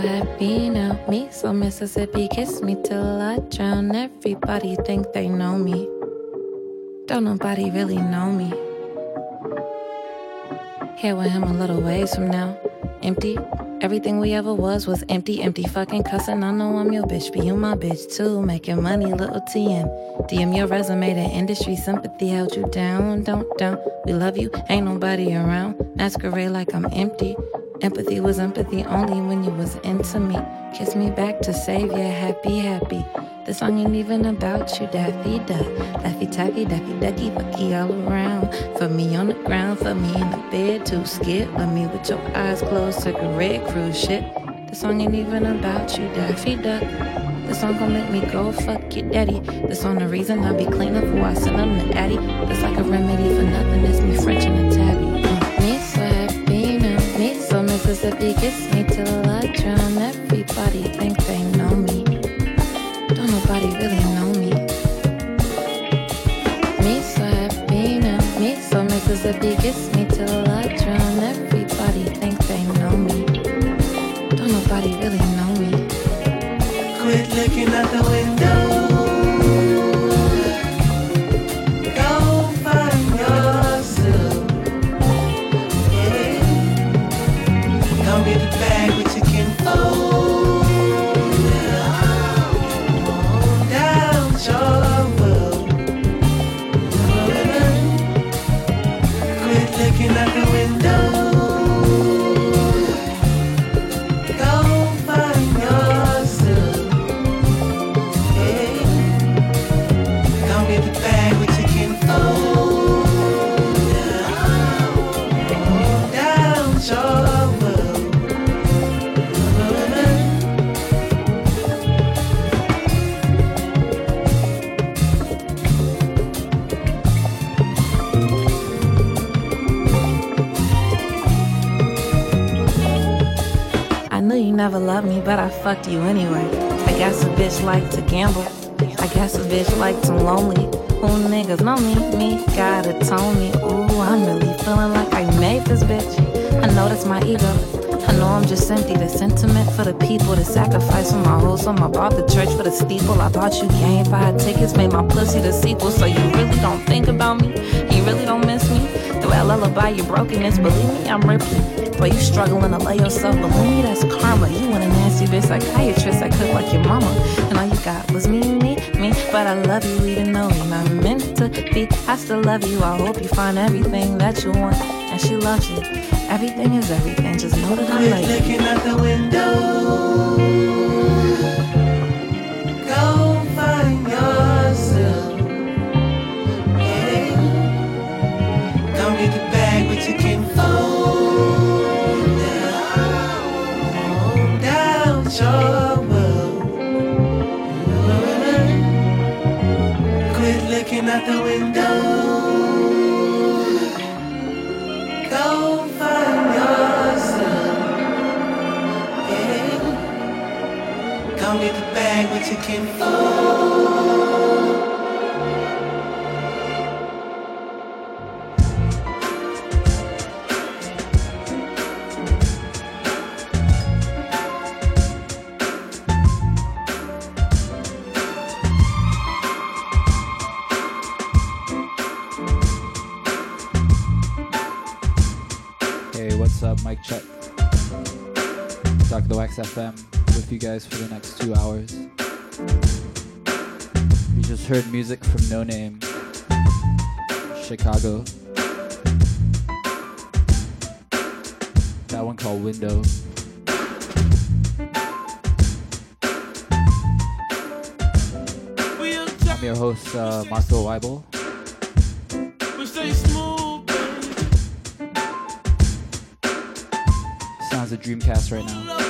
Happy now, me so Mississippi. Kiss me till I drown. Everybody think they know me. Don't nobody really know me. Here with him a little ways from now. Empty. Everything we ever was was empty, empty fucking cussing. I know I'm your bitch, but you my bitch too. Making money, little TN. DM your resume to industry sympathy held you down. Don't, don't. We love you, ain't nobody around. Masquerade like I'm empty. Empathy was empathy only when you was into me. Kiss me back to save ya, happy, happy. The song ain't even about you, Daffy Duck. Daffy Taffy, Daffy Ducky, Fucky all around. For me on the ground, for me in the bed, too skip. Love me with your eyes closed, cigarette cruise shit. The song ain't even about you, Daffy Duck. The song gon' make me go fuck your daddy. The song the reason I be cleaner before I send him the addy. It's like a remedy for nothing, it's me French and a tabby. So Mississippi, kiss me till I drown. Everybody think they know me. Don't nobody really know me. Me so happy now, me so me till I drown. Everybody think they know me. Don't nobody really know me. Quit looking out the window. Never loved me, but I fucked you anyway. I guess a bitch like to gamble. I guess a bitch like to lonely. Who niggas know me? Me gotta tone me. Ooh, I'm really feeling like I made this bitch. I know that's my ego. I know I'm just empty. The sentiment for the people, the sacrifice for my wholesome. I bought the church for the steeple. I bought you game five tickets, made my pussy the sequel. So you really don't think about me? You really don't miss lullaby your brokenness, believe me, I'm Ripley. Way you struggling to lay yourself, believe me, that's karma. You want a nasty bitch psychiatrist that cook like your mama. And all you got was me, me, me. But I love you even though you're not meant to be. I still love you. I hope you find everything that you want. And she loves you. Everything is everything. Just know that I Quit love looking out the window. FM with you guys for the next two hours. You just heard music from No Name, Chicago. That one called Window. I'm your host, uh, Marco Weibel. Sounds of Dreamcast right now.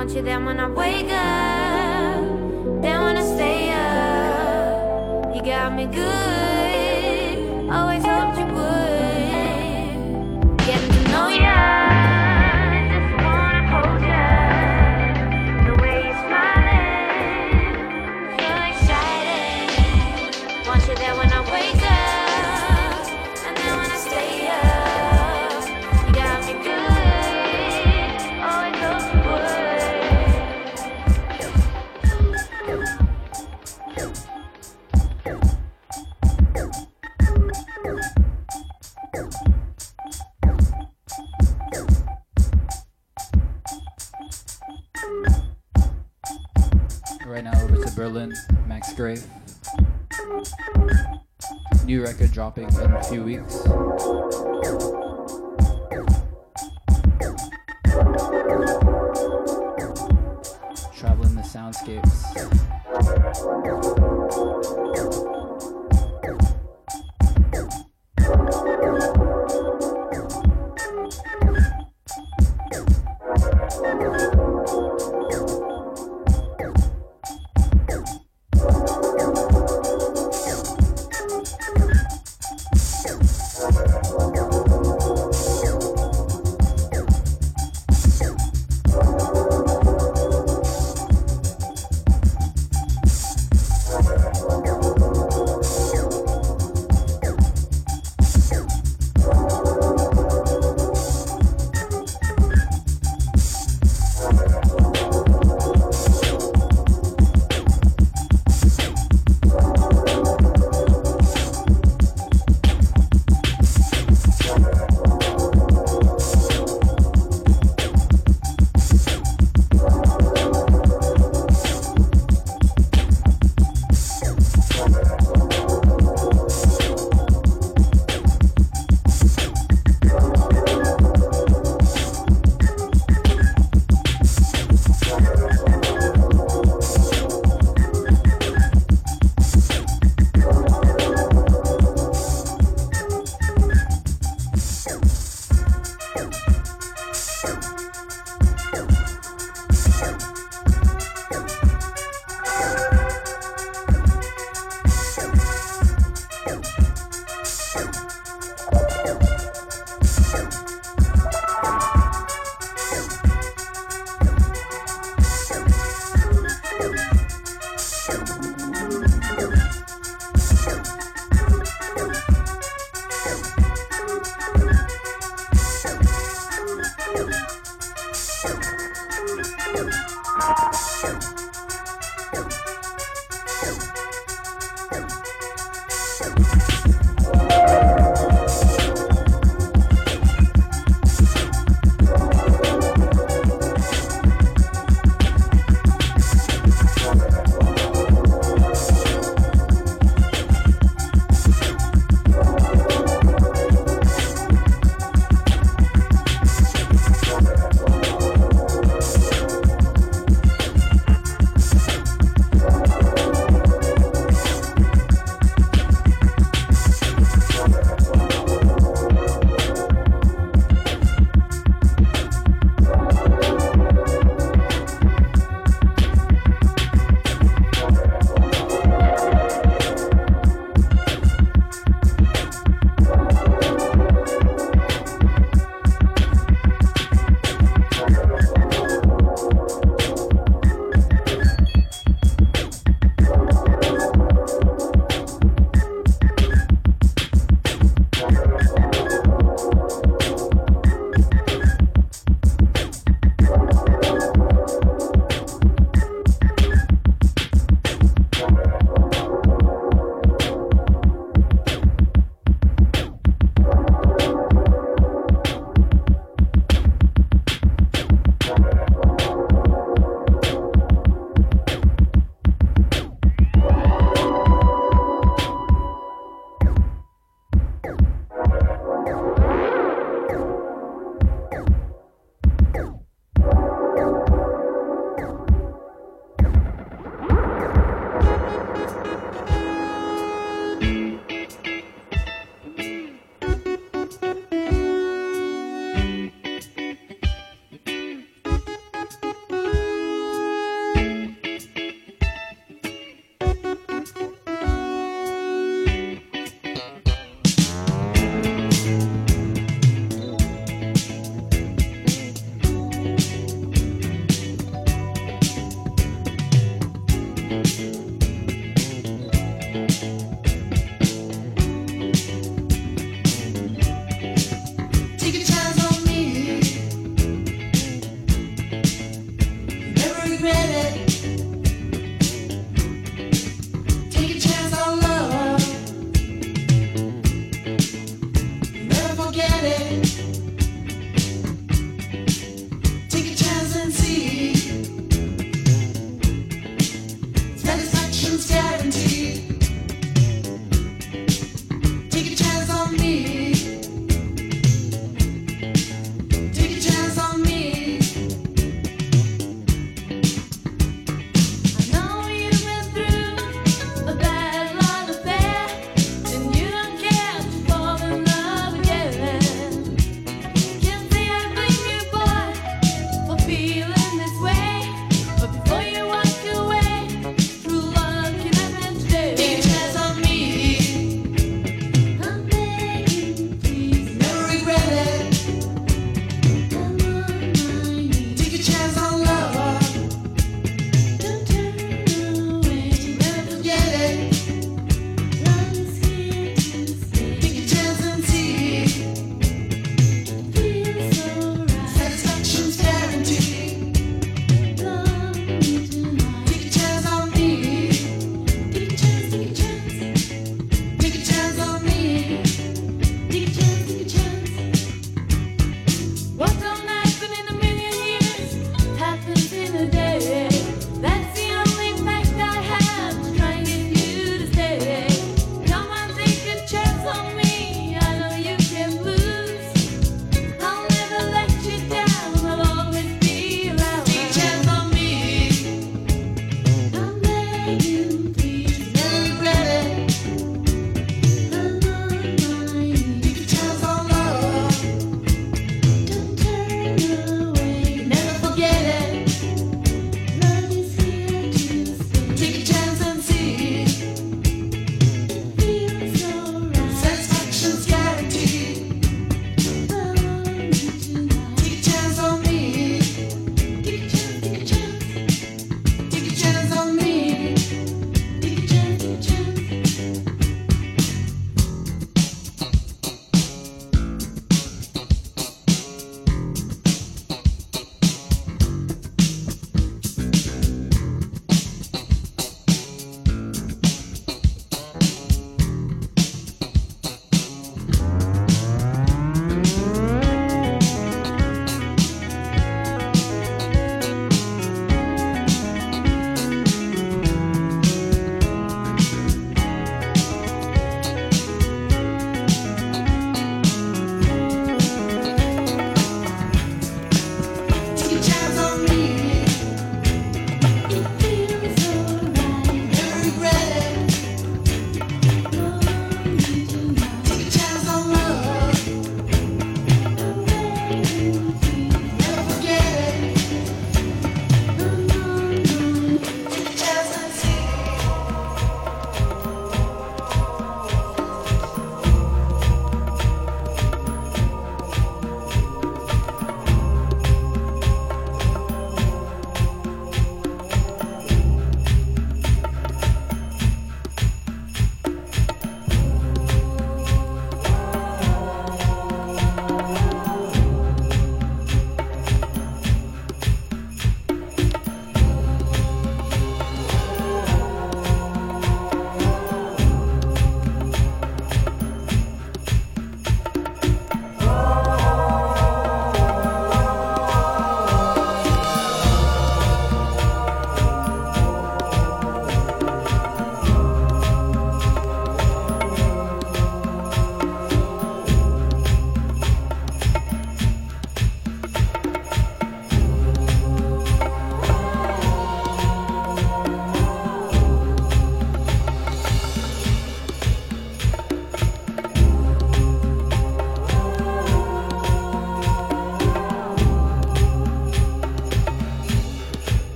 want you then when I wake up, then when I stay up. You got me good, always. record dropping in a few weeks.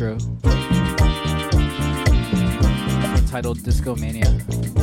Astro entitled Disco Mania.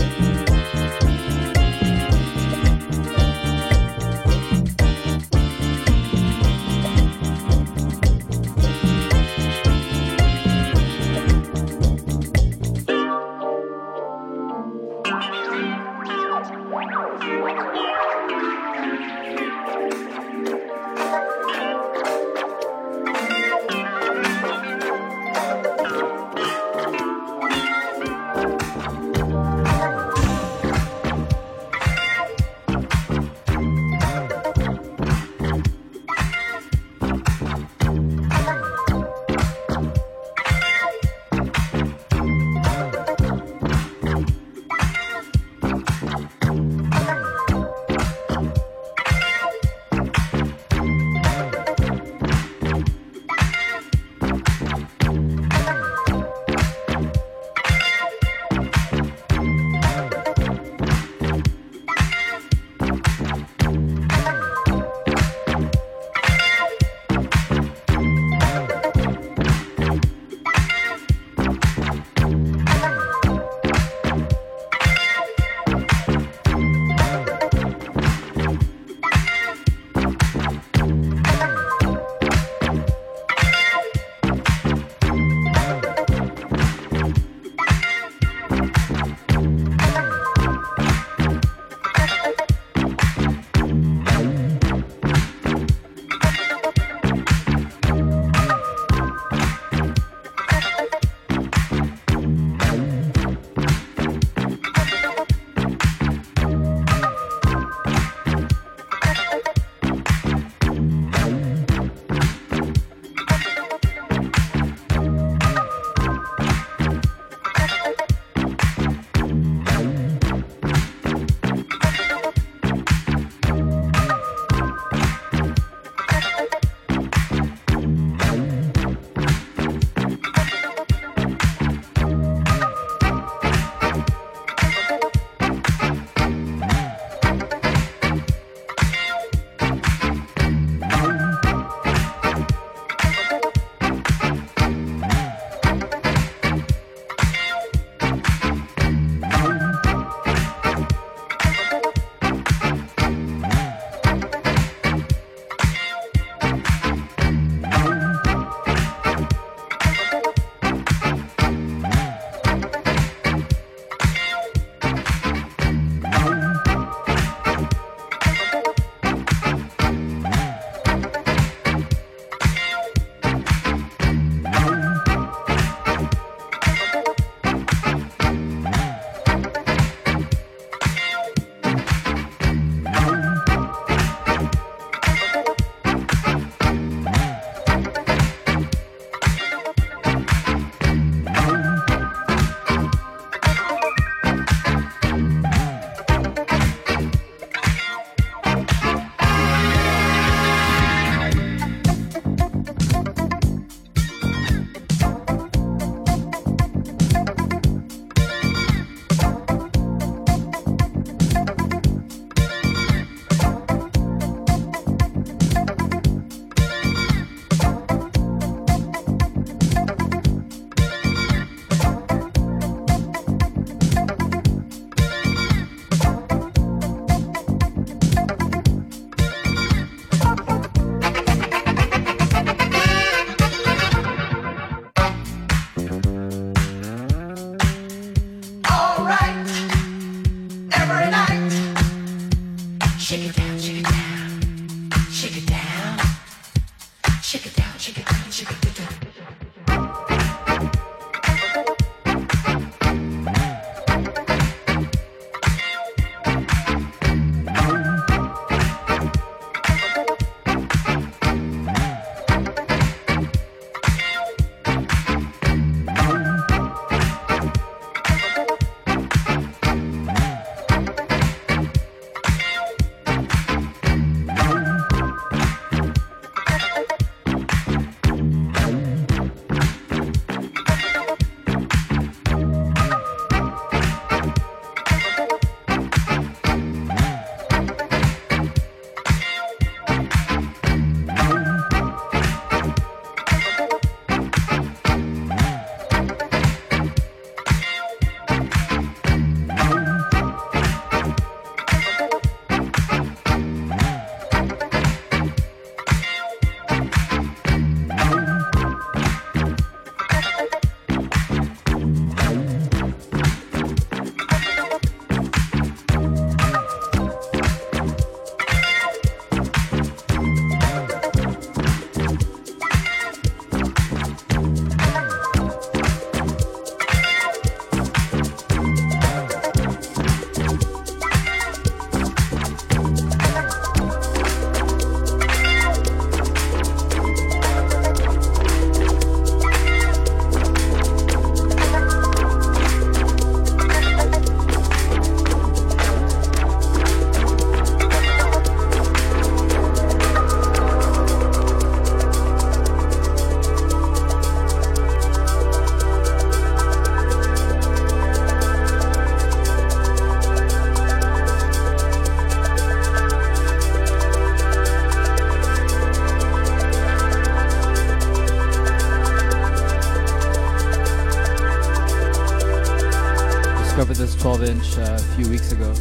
uh, a few weeks ago.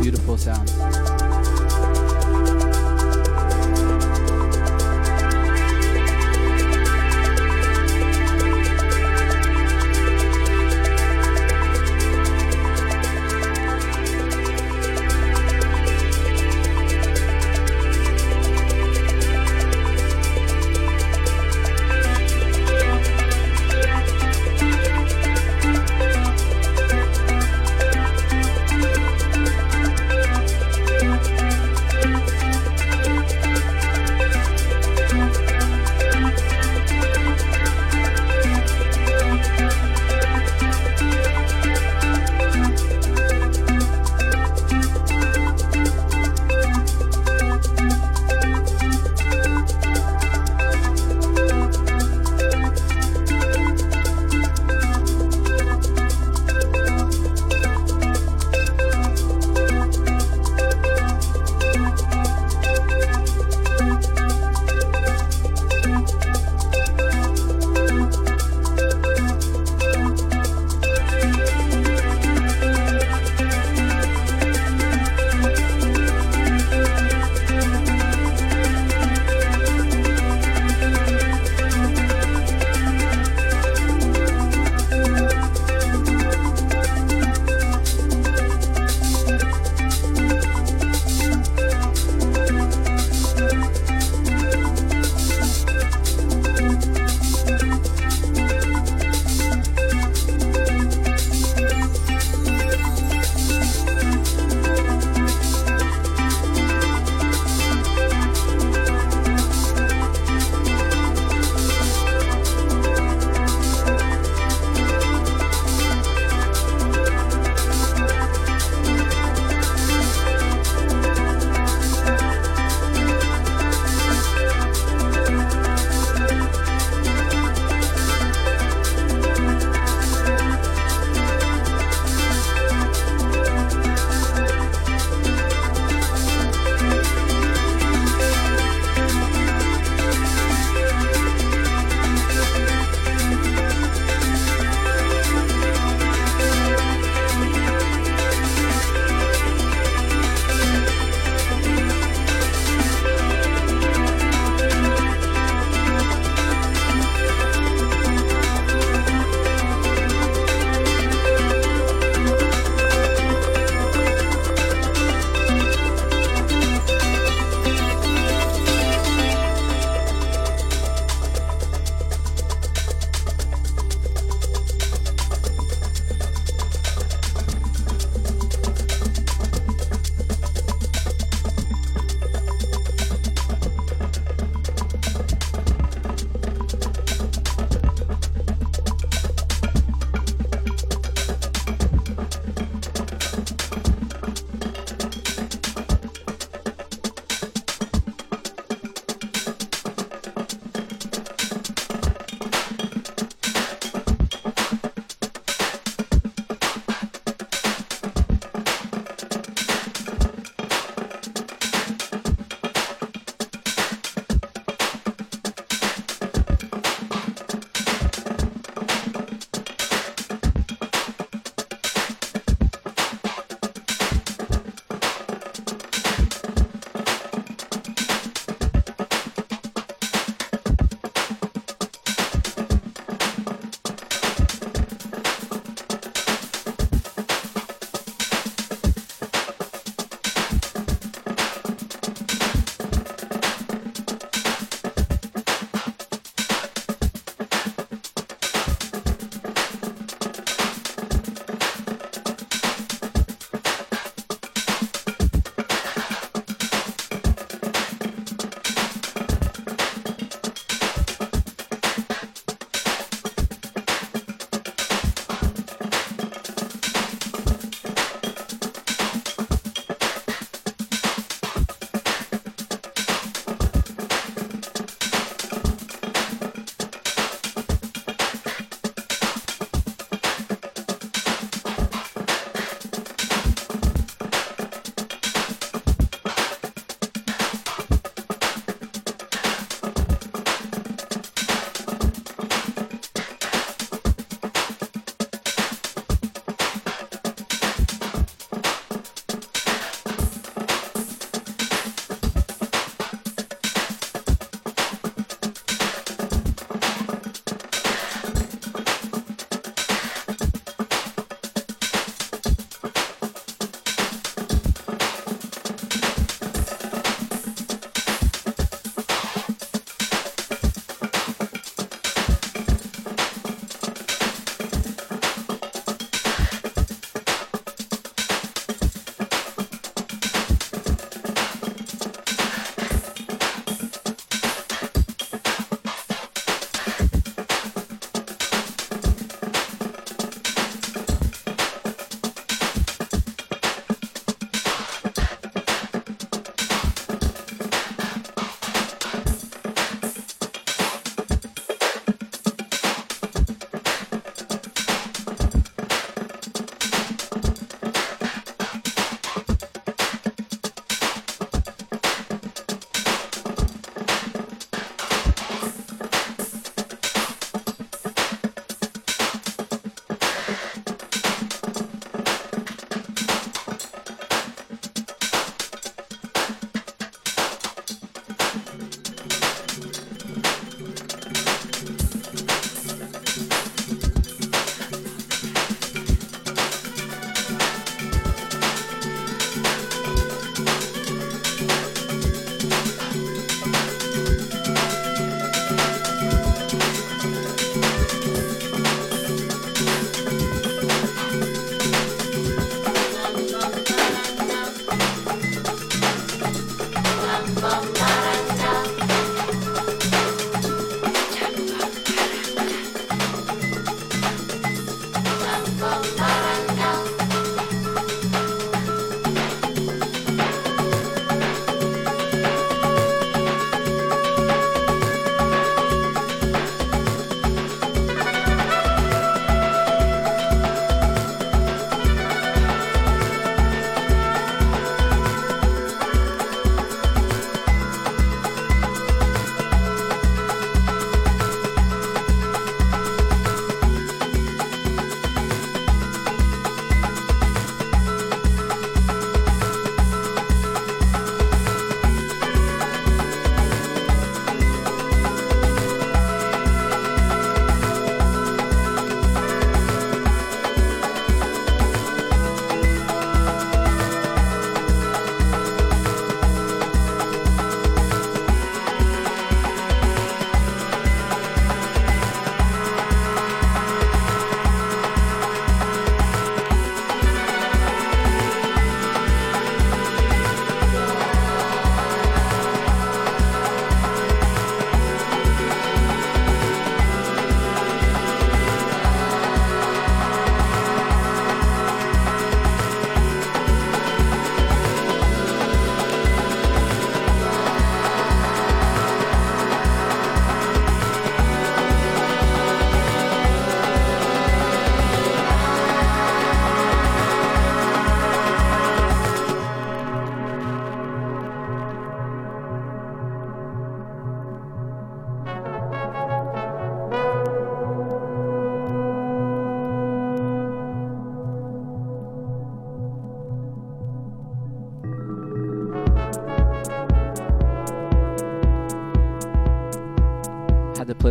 Beautiful sound.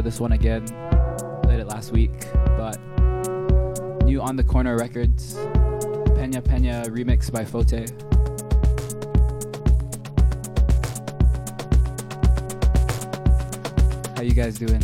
This one again. Played it last week, but new on the corner records. Pena Pena remix by Fote. How you guys doing?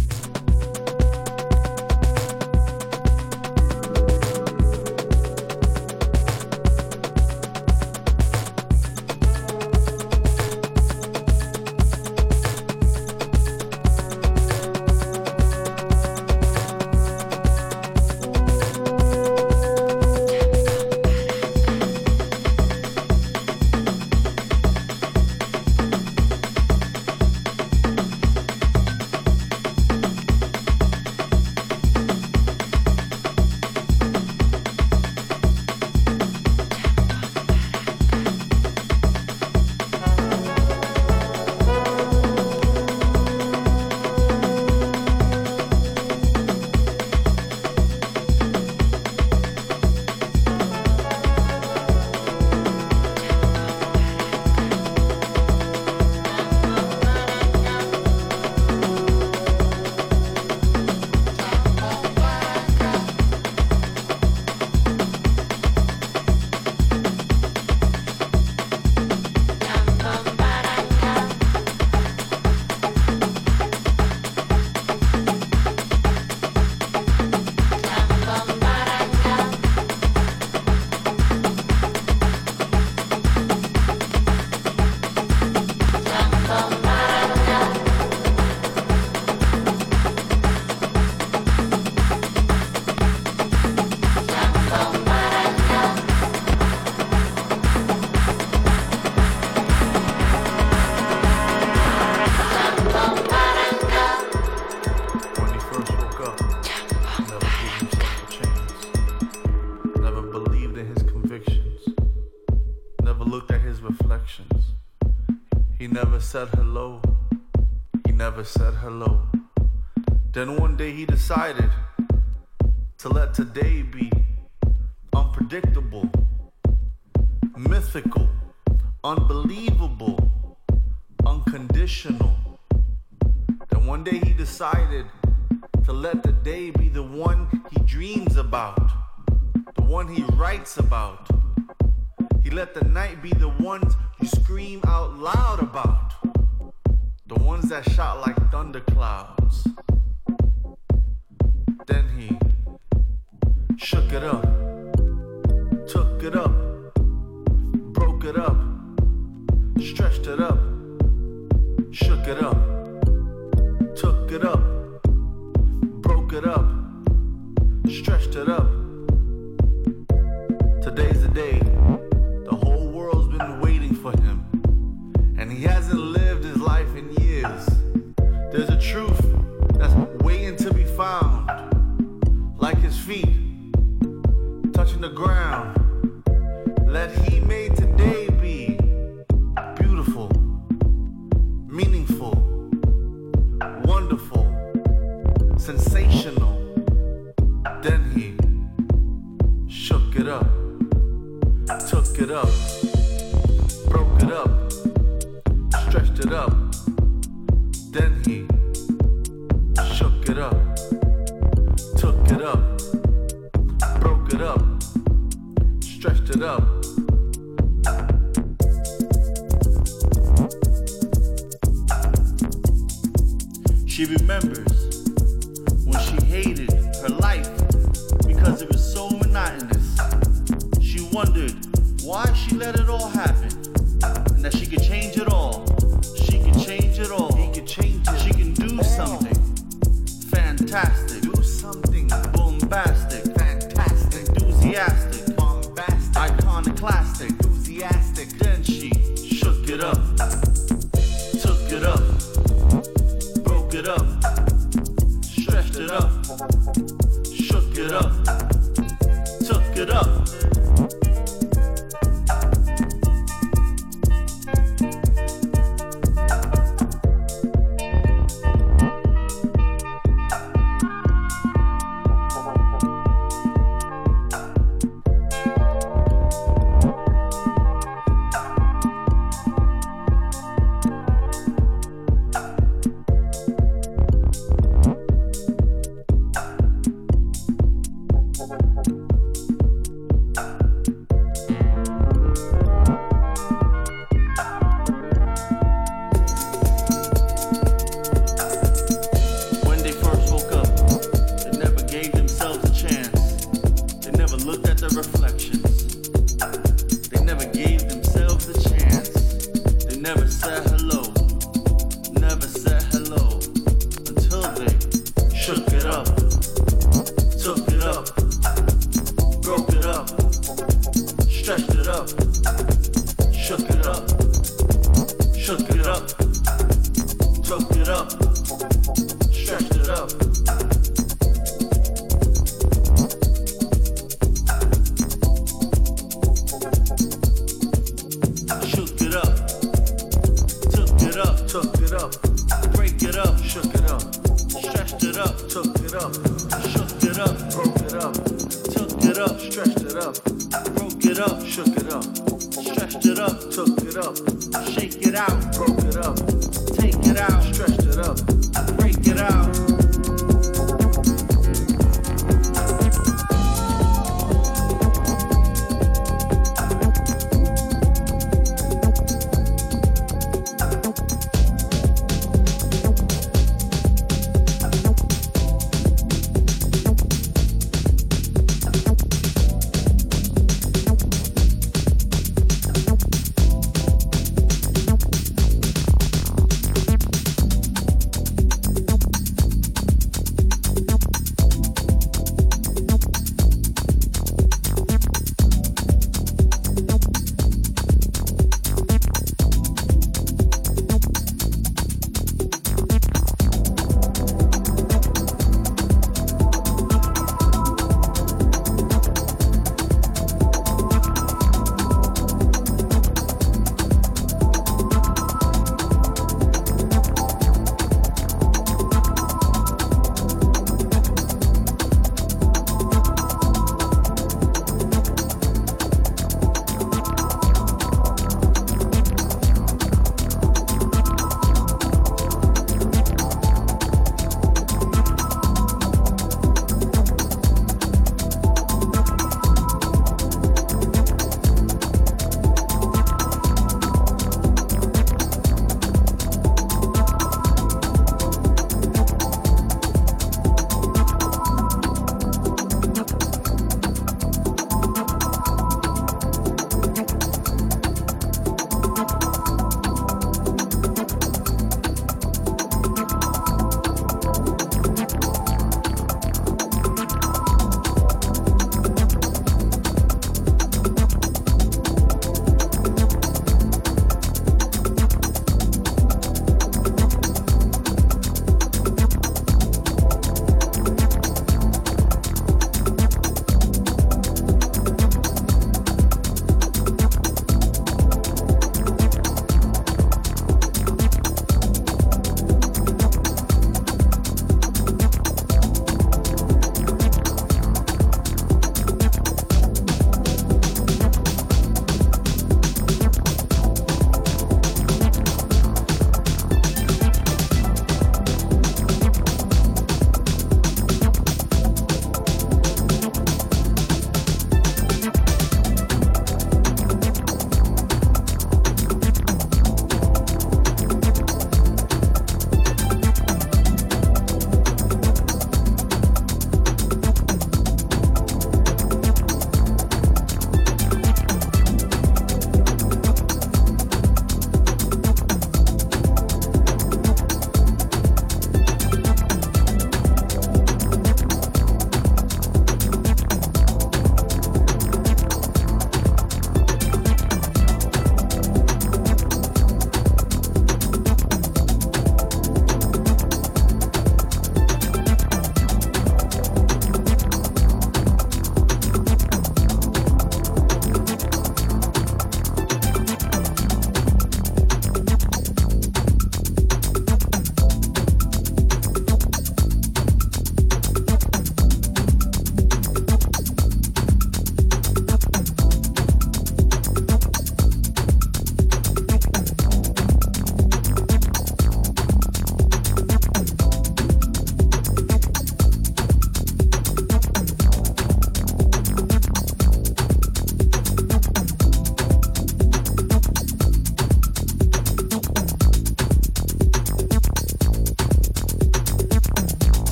Said hello. He never said hello. Then one day he decided to let today be unpredictable, mythical, unbelievable, unconditional. Then one day he decided to let the day be the one he dreams about, the one he writes about. He let the night be the ones you scream out loud about the ones that shot like thunderclouds. Then he shook it up, took it up, broke it up, stretched it up, shook it up, took it up, broke it up, stretched it up, Today's the day. There's a truth that's waiting to be found. Like his feet touching the ground. Let he made today be beautiful, meaningful, wonderful, sensational. Then he shook it up, took it up, broke it up, stretched it up. Then he up. She remembers when she hated her life because it was so monotonous. She wondered why she let it all happen and that she could change it all. She could change it all. He could change it. She can do something fantastic. Shook it up, took it up stretched it up. Shook it up. Took it up. Took it up. Break it up. Shook it up. Stretched it up. Took it up. Shook it up. Broke it up. Took it up. Stretched it up. Broke it up. Shook it up. Stretched it up. Took it up. Shake it out. Broke it up. Take it out. Stretched it up.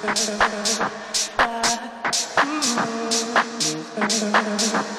Thank you.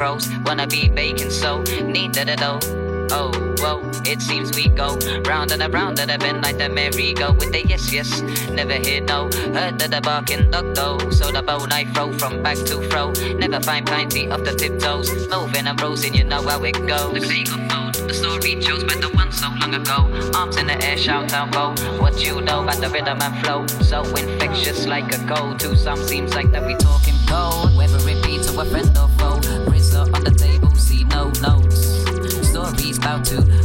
pros. Wanna be baking, so need a dough. Oh, whoa, it seems we go round and around and bend like the merry-go with the yes, yes, never hear no. Heard that the barking dog though, so the bow knife throw from back to fro. Never find plenty of the tiptoes, moving and rosin, you know how it goes. The plague of the story chose by the one so long ago. Arms in the air, shout out, go. What you know about the rhythm and flow, so infectious like a cold. To some seems like that we talking cold, whether it be to a friend or about to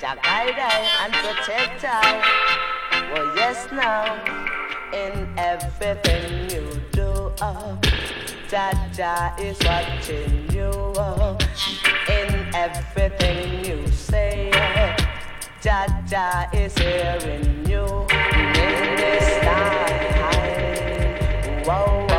Jah guide I and protect I. Well, yes, now, in everything you do, uh, Jah Jah is watching you. Oh, in everything you say, uh, Jah Jah is hearing you. In this time, whoa,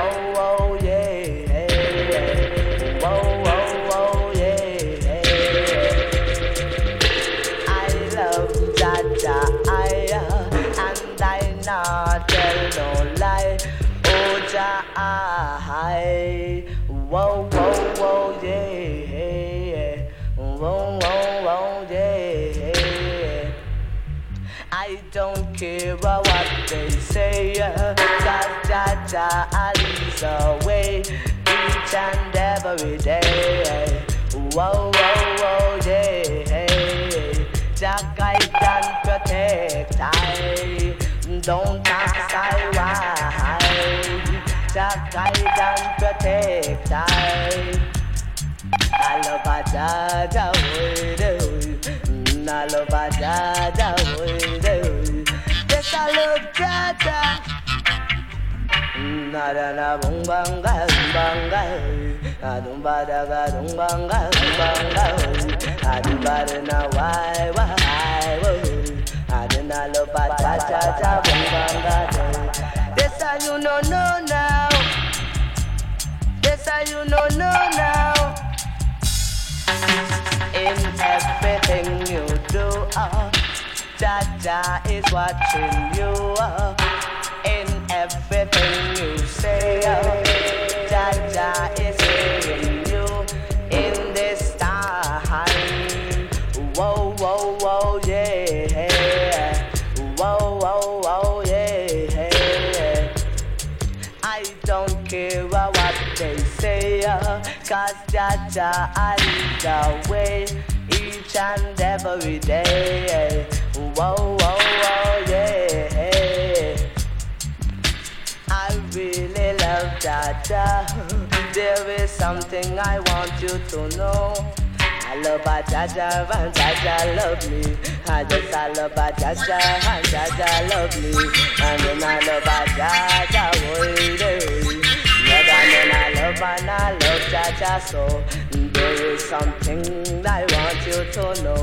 I, whoa, whoa, whoa, yeah. Whoa, whoa, whoa, yeah. I don't care about what they say, uh, cause Jah Jah leads the way each and every day. Whoa, whoa, whoa, yeah. Jah guide and protect I. Don't ask I why. Jah guide and protect I. I love a Jah Jah way, I love a Jah Jah way. Yes, I love Jah Jah. Na da na bong bang ga bang ga, na dum ba da ga dum bang ga bang ga, na dum ba da na why why na da na love a cha cha cha bong bang ga. I you know now. I you know know now. In everything you do, uh, Jah is watching you. Uh, in everything you say, uh, Jah cause Jah Jah I lead the way each and every day. Whoa, whoa, whoa, yeah. I really love Jah Jah. There is something I want you to know. I love a Jah Jah and Jah Jah love me. I just I love a Jah Jah and Jah Jah love me. And then I love a Jah Jah, boy, oh, yeah, and I love and I love Jah Jah so. There is something I want you to know.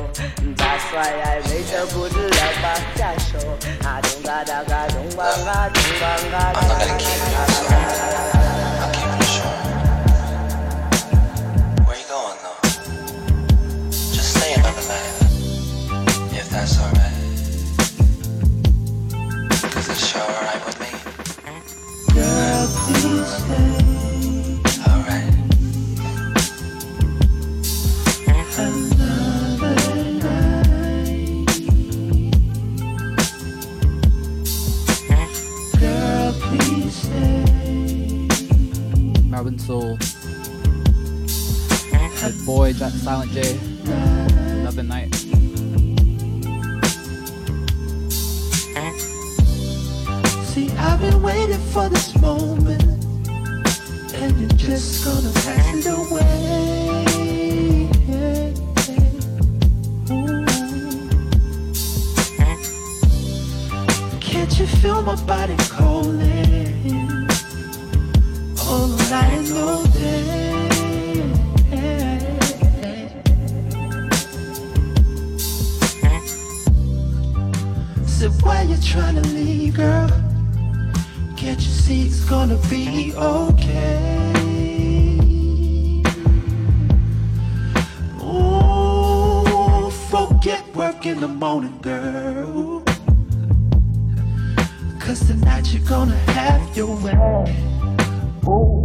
That's why I made a good love of Jah show. I don't gotta ga don't banga don't banga. I'm not gonna keep I'll keep it short. Where you going though? Just stay another night. If that's alright. Cause it's sure alright with me. Girl, please stay Marvin boy, Silent J. Another night. See, I've been waiting for this moment, and you're just gonna pass it away. Trying to leave, girl? Can't you see it's gonna be okay? In the morning, girl. Cause tonight you're gonna have your way. Ooh,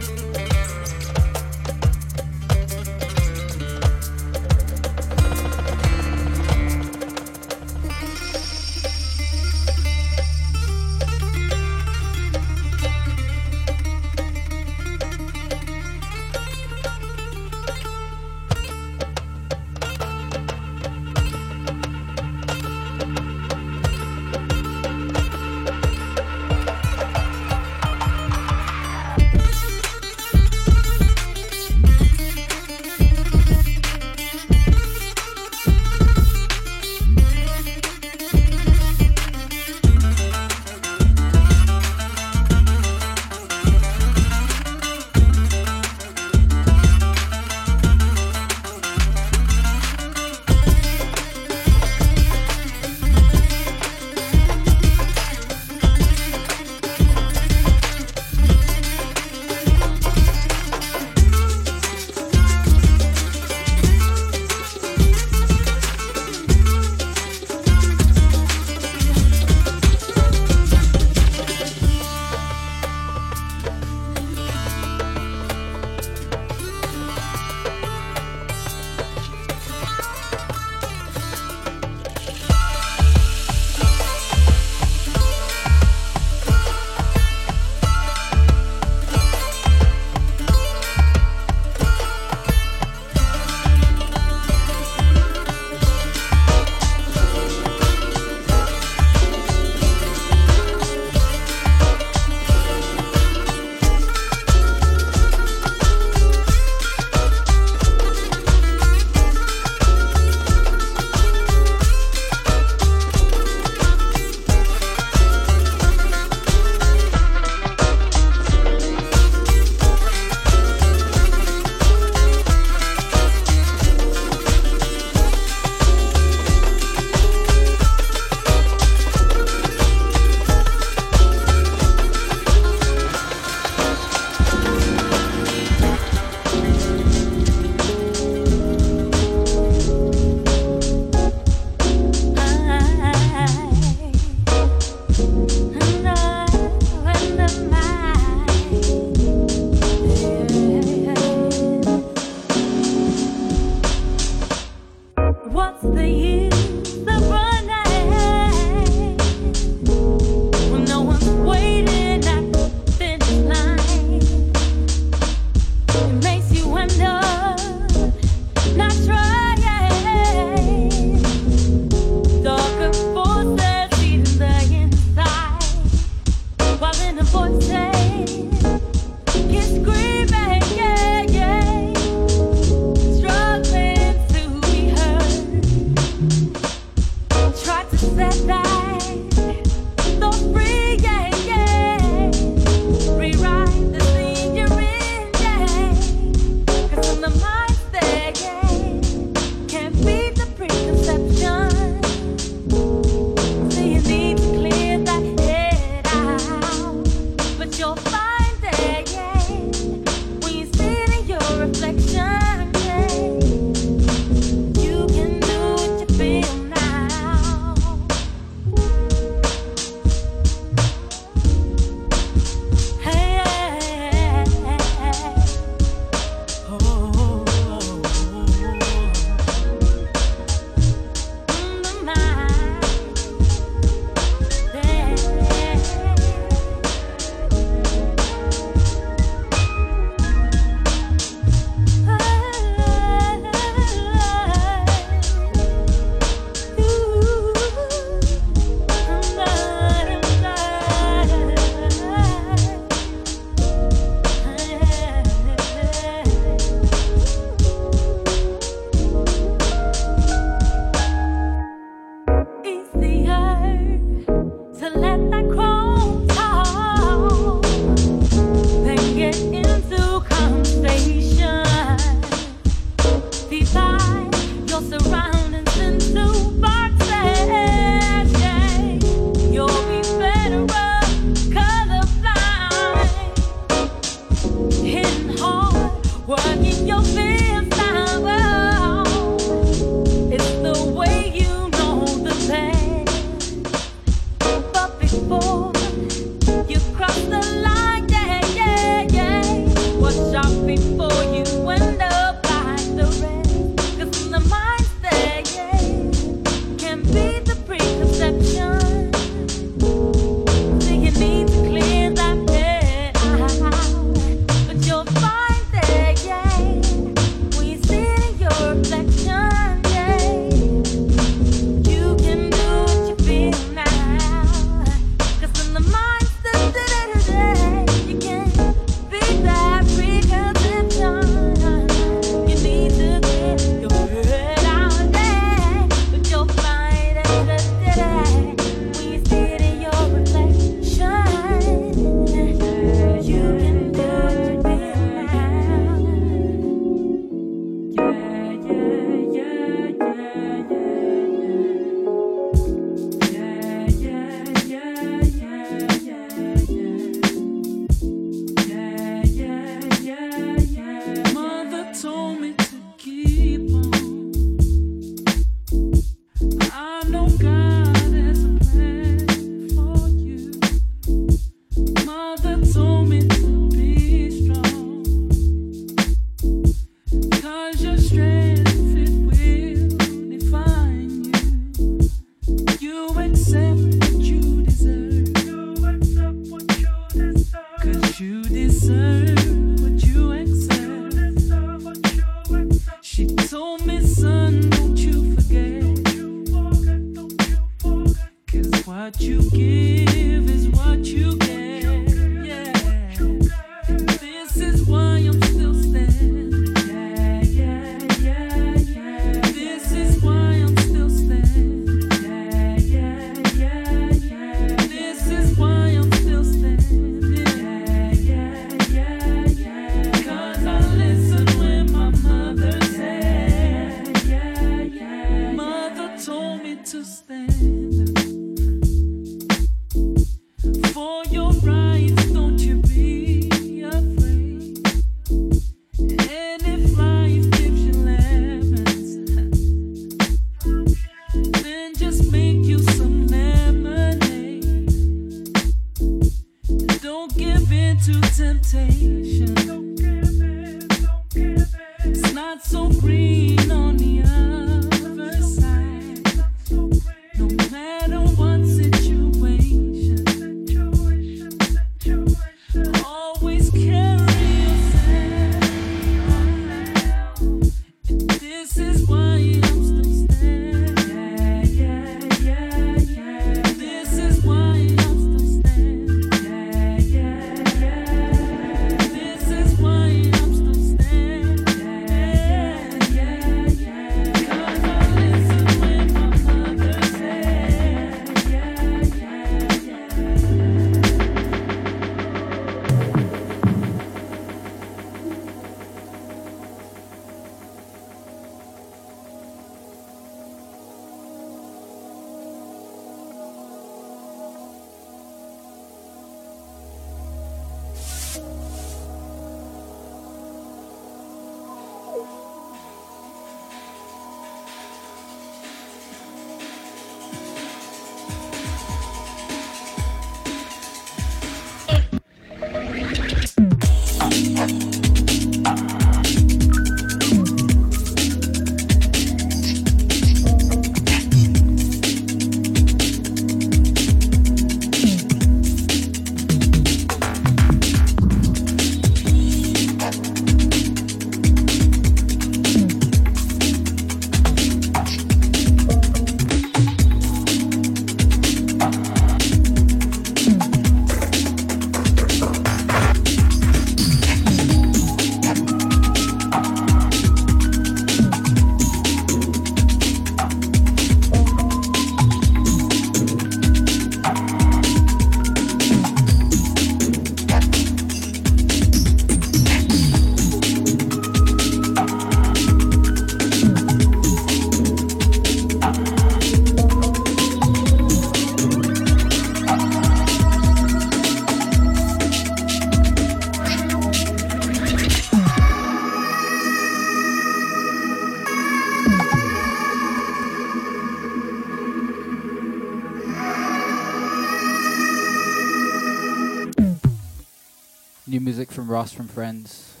New music from Ross from Friends.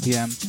2 p.m.